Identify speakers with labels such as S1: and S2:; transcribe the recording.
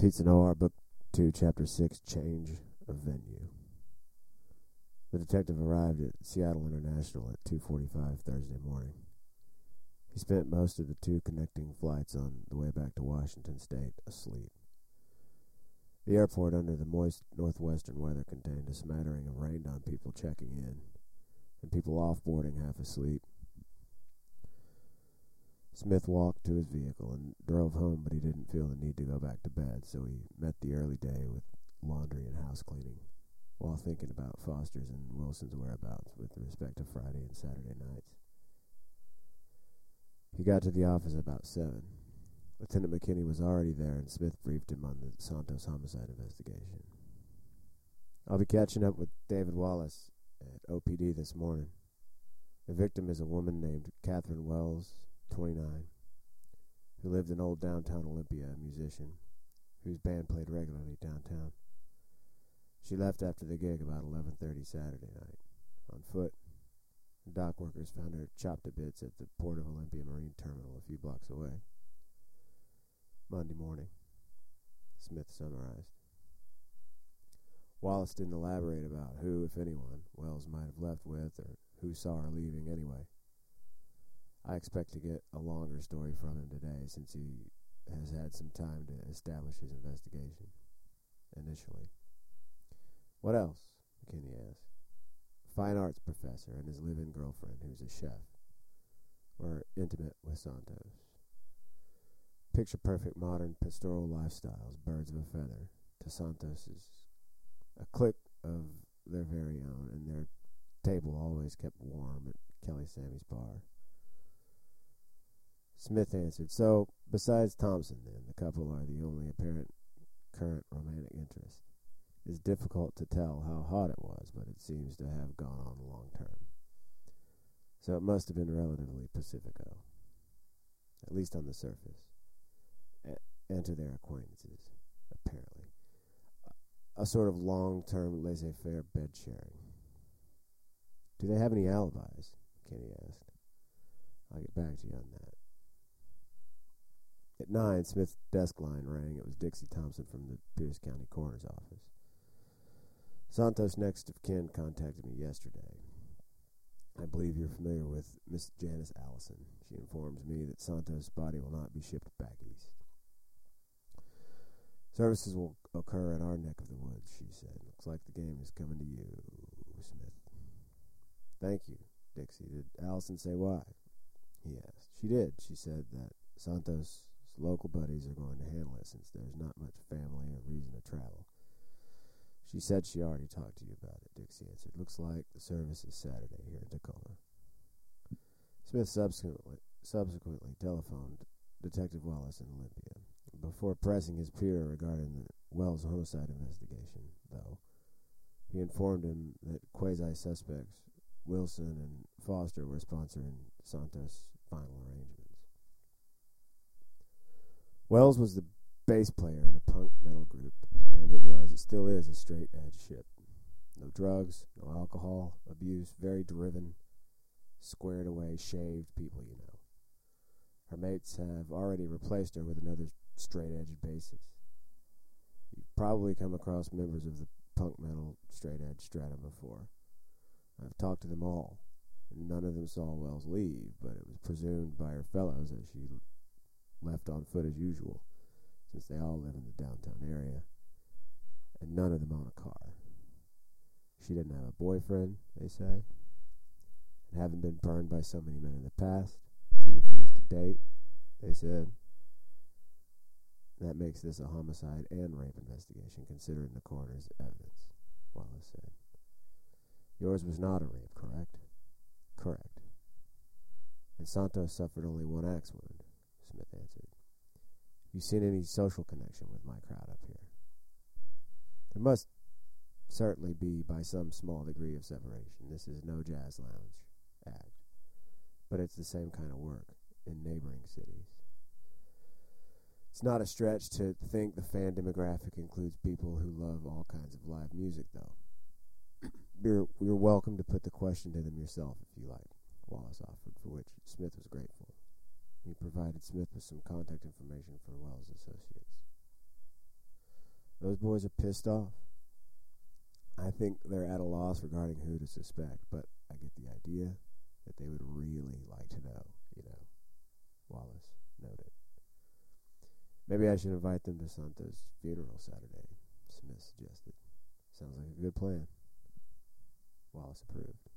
S1: Pizza Noir, Book 2, Chapter 6, Change of Venue. The detective arrived at Seattle International at 2.45 Thursday morning. He spent most of the two connecting flights on the way back to Washington State asleep. The airport under the moist northwestern weather contained a smattering of rained-on people checking in, and people off-boarding half asleep. Smith walked to his vehicle and drove home, but he didn't feel the need to go back to bed, so he met the early day with laundry and house cleaning, while thinking about Foster's and Wilson's whereabouts with respect to Friday and Saturday nights. He got to the office about seven. Lieutenant McKinney was already there, and Smith briefed him on the Santos homicide investigation. I'll be catching up with David Wallace at OPD this morning. The victim is a woman named Catherine Wells, 29, who lived in old downtown Olympia, a musician, whose band played regularly downtown. She left after the gig about 11.30 Saturday night, on foot. Dock workers found her chopped to bits at the Port of Olympia Marine Terminal a few blocks away. Monday morning, Smith summarized. Wallace didn't elaborate about who, if anyone, Wells might have left with or who saw her leaving anyway. I expect to get a longer story from him today since he has had some time to establish his investigation. Initially. What else? McKinney asked. Fine arts professor and his live-in girlfriend, who's a chef, were intimate with Santos. Picture perfect modern pastoral lifestyles, birds of a feather, to Santos's. A clique of their very own, and their table always kept warm at Kelly Sammy's bar. Smith answered, So, besides Thompson, then, the couple are the only apparent current romantic interest. It's difficult to tell how hot it was, but it seems to have gone on long term. So it must have been relatively pacifico, at least on the surface, and to their acquaintances, apparently. A sort of long-term laissez-faire bed sharing. Do they have any alibis? Kenny asked. I'll get back to you on that. At nine, Smith's desk line rang. It was Dixie Thompson from the Pierce County Coroner's Office. Santos' next of kin contacted me yesterday. I believe you're familiar with Miss Janice Allison. She informs me that Santos' body will not be shipped back east. Services will occur in our neck of the woods, she said. Looks like the game is coming to you, Smith. Thank you, Dixie. Did Allison say why? He asked. She did. She said that Santos' local buddies are going to handle it since there's not much family or reason to travel. She said she already talked to you about it, Dixie answered. Looks like the service is Saturday here in Tacoma. Smith subsequently, subsequently telephoned Detective Wallace in Olympia. Before pressing his peer regarding the Wells homicide investigation, though, he informed him that quasi-suspects Wilson and Foster were sponsoring Santos' final arrangements. Wells was the bass player in a punk metal group, and it was, it still is, a straight edge ship. No drugs, no alcohol, abuse, very driven, squared away, shaved people, you know. Her mates have already replaced her with another straight edge bassist. You've probably come across members of the punk metal straight edge stratum before. I've talked to them all, and none of them saw Wells leave, but it was presumed by her fellows that she left on foot as usual, since they all live in the downtown area, and none of them own a car. She didn't have a boyfriend, they say, and having been burned by so many men in the past, she refused to date, they said. That makes this a homicide and rape investigation, considering the coroner's evidence, Wallace said. Yours was not a rape, correct? Correct. And Santos suffered only one axe wound. You seen any social connection with my crowd up here? There must certainly be by some small degree of separation. This is no jazz lounge act, but it's the same kind of work in neighboring cities. It's not a stretch to think the fan demographic includes people who love all kinds of live music, though. You're, you're welcome to put the question to them yourself if you like, Wallace offered, for which Smith was grateful. He provided Smith with some contact information for Wells' associates. Those boys are pissed off. I think they're at a loss regarding who to suspect, but I get the idea that they would really like to know, you know. Wallace noted. Maybe I should invite them to Santos' funeral Saturday, Smith suggested. Sounds like a good plan. Wallace approved.